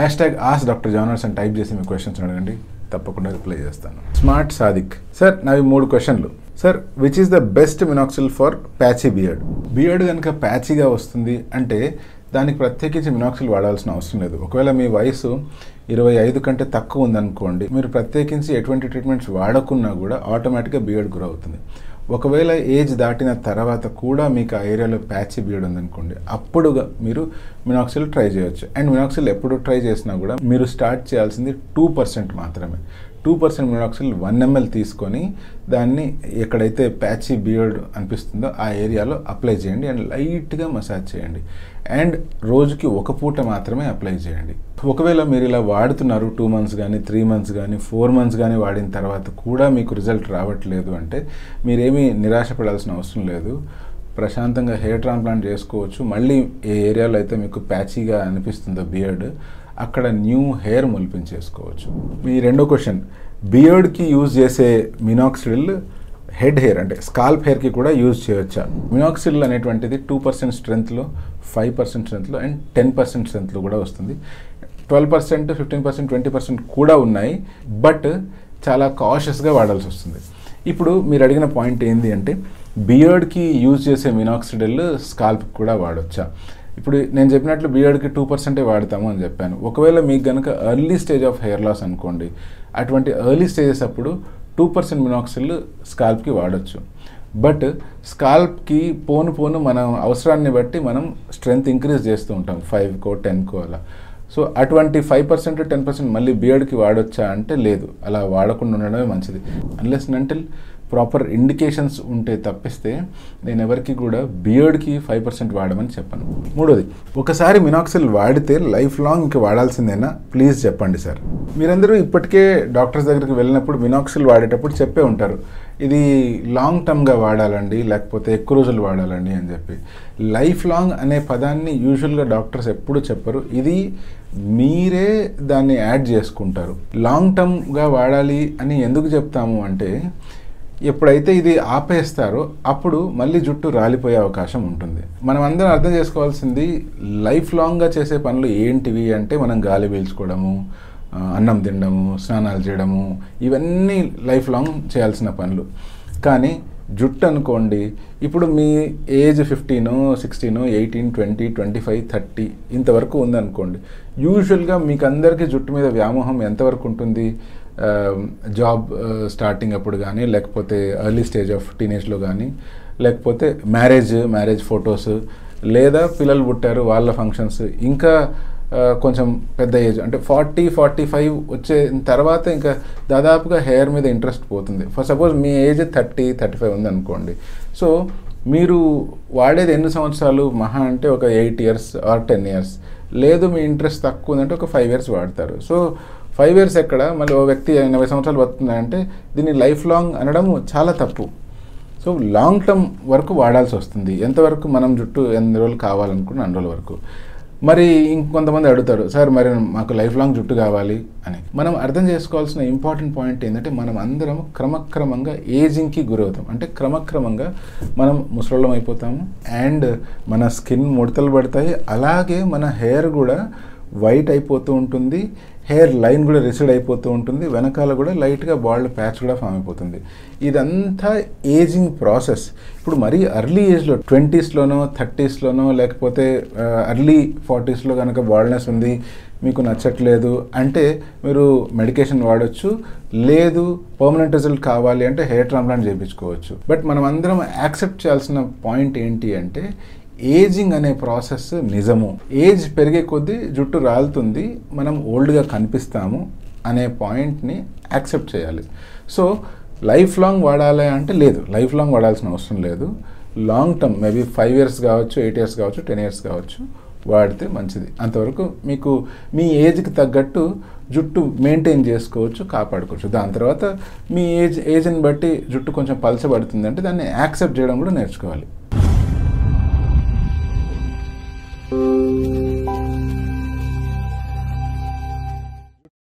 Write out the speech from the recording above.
Hash tag ask doctor జానర్స్ అని type చేసి మీ క్వశ్చన్స్ అడగండి. తప్పకుండా రిప్లై చేస్తాను. స్మార్ట్ సాదిక్ సార్ నావి మూడు క్వశ్చన్లు sir which is the best minoxidil for patchy beard beard కనుక ప్యాచీగా వస్తుంది అంటే దానికి ప్రత్యేకించి మినాక్సిల్ వాడాల్సిన అవసరం లేదు. ఒకవేళ మీ వయసు ఇరవై ఐదు కంటే తక్కువ ఉందనుకోండి మీరు ప్రత్యేకించి ఎటువంటి ట్రీట్మెంట్స్ వాడకున్నా కూడా ఆటోమేటిక్గా బియర్డ్ గ్రో అవుతుంది ఒకవేళ ఏజ్ దాటిన తర్వాత కూడా మీకు ఆ ఏరియాలో ప్యాచి బీడ్ ఉందనుకోండి అప్పుడుగా మీరు మినాక్సిల్ ట్రై చేయొచ్చు. అండ్ మినాక్సిల్ ఎప్పుడు ట్రై చేసినా కూడా మీరు స్టార్ట్ చేయాల్సింది టూ పర్సెంట్ మాత్రమే. Two percent minoxidil one ML తీసుకొని దాన్ని ఎక్కడైతే ప్యాచీ బియర్డ్ అనిపిస్తుందో ఆ ఏరియాలో అప్లై చేయండి అండ్ లైట్గా మసాజ్ చేయండి. అండ్ రోజుకి ఒక పూట మాత్రమే అప్లై చేయండి. ఒకవేళ మీరు ఇలా వాడుతున్నారు టూ మంత్స్ కానీ త్రీ మంత్స్ కానీ ఫోర్ మంత్స్ కానీ వాడిన తర్వాత కూడా మీకు రిజల్ట్ రావట్లేదు అంటే మీరేమీ నిరాశపడాల్సిన అవసరం లేదు. ప్రశాంతంగా హెయిర్ ట్రాన్స్ప్లాంట్ చేసుకోవచ్చు. మళ్ళీ ఏ ఏరియాలో అయితే మీకు ప్యాచీగా అనిపిస్తుందో బియర్డ్ అక్కడ న్యూ హెయిర్ మొలిపించేసుకోవచ్చు మీ రెండో క్వశ్చన్ బియర్డ్కి యూజ్ చేసే మినాక్సిడిల్ హెడ్ హెయిర్ అంటే స్కాల్ప్ హెయిర్కి కూడా యూజ్ చేయొచ్చా? మినాక్సిల్ అనేటువంటిది టూ పర్సెంట్ స్ట్రెంత్లో ఫైవ్ పర్సెంట్ స్ట్రెంత్లో అండ్ టెన్ పర్సెంట్ స్ట్రెంత్లో కూడా వస్తుంది. Twelve percent fifteen percent twenty percent కూడా ఉన్నాయి బట్ చాలా కాషియస్గా వాడాల్సి వస్తుంది. ఇప్పుడు మీరు అడిగిన పాయింట్ ఏంటి అంటే బియర్డ్కి యూజ్ చేసే మినాక్సిడిల్ స్కాల్ప్ కూడా వాడొచ్చా? ఇప్పుడు నేను చెప్పినట్లు బియర్డ్కి టూ పర్సెంటే వాడతాము అని చెప్పాను. ఒకవేళ మీకు కనుక early stage of hair loss అనుకోండి అటువంటి ఎర్లీ స్టేజెస్ అప్పుడు టూ పర్సెంట్ మినాక్సిల్ స్కాల్ప్కి వాడచ్చు. బట్ స్కాల్ప్కి పోను పోను మనం అవసరాన్ని బట్టి మనం స్ట్రెంగ్త్ ఇంక్రీజ్ చేస్తూ ఉంటాం ఫైవ్కో టెన్కో అలా. సో అటువంటి ఫైవ్ పర్సెంట్ టెన్ పర్సెంట్ మళ్ళీ బియర్డ్కి వాడొచ్చా అంటే లేదు. అలా వాడకుండా ఉండడమే మంచిది. అన్లెస్ అంటే ప్రాపర్ ఇండికేషన్స్ ఉంటే తప్పిస్తే నేను ఎవరికి కూడా బియర్డ్కి ఫైవ్ పర్సెంట్ వాడమని చెప్పను. మూడోది ఒకసారి మినాక్సిల్ వాడితే లైఫ్ లాంగ్ ఇంకా వాడాల్సిందేనా? ప్లీజ్ చెప్పండి సార్. మీరందరూ ఇప్పటికే డాక్టర్స్ దగ్గరికి వెళ్ళినప్పుడు మినాక్సిల్ వాడేటప్పుడు చెప్పే ఉంటారు. ఇది లాంగ్ టర్మ్గా వాడాలండి లేకపోతే ఎక్కువ రోజులు వాడాలండి అని చెప్పి. లైఫ్ లాంగ్ అనే పదాన్ని యూజువల్గా డాక్టర్స్ ఎప్పుడు చెప్పరు. ఇది మీరే దాన్ని యాడ్ చేసుకుంటారు. లాంగ్ టర్మ్గా వాడాలి అని ఎందుకు చెప్తాము అంటే ఎప్పుడైతే ఇది ఆపేస్తారో అప్పుడు మళ్ళీ జుట్టు రాలిపోయే అవకాశం ఉంటుంది. మనం అందరం అర్థం చేసుకోవాల్సింది లైఫ్ లాంగ్గా చేసే పనులు ఏంటివి అంటే మనం గాలి పీల్చుకోవడము అన్నం తినడము స్నానాలు చేయడము ఇవన్నీ లైఫ్ లాంగ్ చేయాల్సిన పనులు. కానీ జుట్టు అనుకోండి ఇప్పుడు మీ age fifteen sixteen eighteen twenty twenty five thirty ఇంతవరకు ఉందనుకోండి యూజువల్గా మీకు అందరికీ జుట్టు మీద వ్యామోహం ఎంతవరకు ఉంటుంది? Um, జాబ్ స్టార్టింగ్ uh, అప్పుడు కానీ లేకపోతే ఎర్లీ స్టేజ్ ఆఫ్ టీనేజ్లో కానీ లేకపోతే మ్యారేజ్ మ్యారేజ్ ఫొటోస్ లేదా పిల్లలు పుట్టారు వాళ్ళ ఫంక్షన్స్ ఇంకా uh, కొంచెం పెద్ద ఏజ్ అంటే ఫార్టీ ఫార్టీ ఫైవ్ వచ్చే తర్వాత ఇంకా దాదాపుగా హెయిర్ మీద ఇంట్రెస్ట్ పోతుంది. ఫర్ సపోజ్ మీ ఏజ్ థర్టీ థర్టీ ఫైవ్ ఉందనుకోండి. సో మీరు వాడేది ఎన్ని సంవత్సరాలు? మహా అంటే ఒక eight years or ten years లేదు మీ ఇంట్రెస్ట్ తక్కువ ఉందంటే ఒక ఫైవ్ ఇయర్స్ వాడతారు. సో ఫైవ్ ఇయర్స్ ఎక్కడ? మళ్ళీ ఓ వ్యక్తి ఎనభై సంవత్సరాలు బతుకుతున్నాయంటే దీన్ని లైఫ్ లాంగ్ అనడం చాలా తప్పు. సో లాంగ్ టర్మ్ వరకు వాడాల్సి వస్తుంది. ఎంతవరకు మనం జుట్టు ఎన్ని రోజులు కావాలనుకున్న అన్ని రోజుల వరకు. మరి ఇంకొంతమంది అడుగుతారు సార్ మరి మాకు లైఫ్ లాంగ్ జుట్టు కావాలి అని. మనం అర్థం చేసుకోవాల్సిన ఇంపార్టెంట్ పాయింట్ ఏంటంటే మనం అందరం క్రమక్రమంగా ఏజింగ్కి గురవుతాం. అంటే క్రమక్రమంగా మనం ముసలోళ్ళం అయిపోతాము అండ్ మన స్కిన్ ముడతలు పడతాయి. అలాగే మన హెయిర్ కూడా వైట్ అయిపోతూ ఉంటుంది హెయిర్ లైన్ కూడా రిసైడ్ అయిపోతూ ఉంటుంది వెనకాల కూడా లైట్గా బాల్డ్ ప్యాచ్ కూడా ఫామ్ అయిపోతుంది. ఇదంతా ఏజింగ్ ప్రాసెస్. ఇప్పుడు మరీ అర్లీ ఏజ్లో ట్వంటీస్లోనో థర్టీస్లోనో లేకపోతే అర్లీ ఫార్టీస్లో కనుక బాల్డ్నెస్ ఉంది మీకు నచ్చట్లేదు అంటే మీరు మెడికేషన్ వాడచ్చు లేదు పర్మనెంట్ రిజల్ట్ కావాలి అంటే హెయిర్ ట్రాన్స్ప్లాంట్ చేయించుకోవచ్చు. బట్ మనం అందరం యాక్సెప్ట్ చేయాల్సిన పాయింట్ ఏంటి అంటే ఏజింగ్ అనే ప్రాసెస్ నిజము. ఏజ్ పెరిగే కొద్దీ జుట్టు రాలుతుంది మనం ఓల్డ్గా కనిపిస్తాము అనే పాయింట్ని యాక్సెప్ట్ చేయాలి. సో లైఫ్ లాంగ్ వాడాలి అంటే లేదు. లైఫ్ లాంగ్ వాడాల్సిన అవసరం లేదు. Long term maybe five years కావచ్చు ఎయిట్ ఇయర్స్ కావచ్చు టెన్ ఇయర్స్ కావచ్చు వాడితే మంచిది. అంతవరకు మీకు మీ ఏజ్కి తగ్గట్టు జుట్టు మెయింటైన్ చేసుకోవచ్చు కాపాడుకోవచ్చు. దాని తర్వాత మీ ఏజ్ ఏజ్ని బట్టి జుట్టు కొంచెం పలచబడుతుంది అంటే దాన్ని యాక్సెప్ట్ చేయడం కూడా నేర్చుకోవాలి.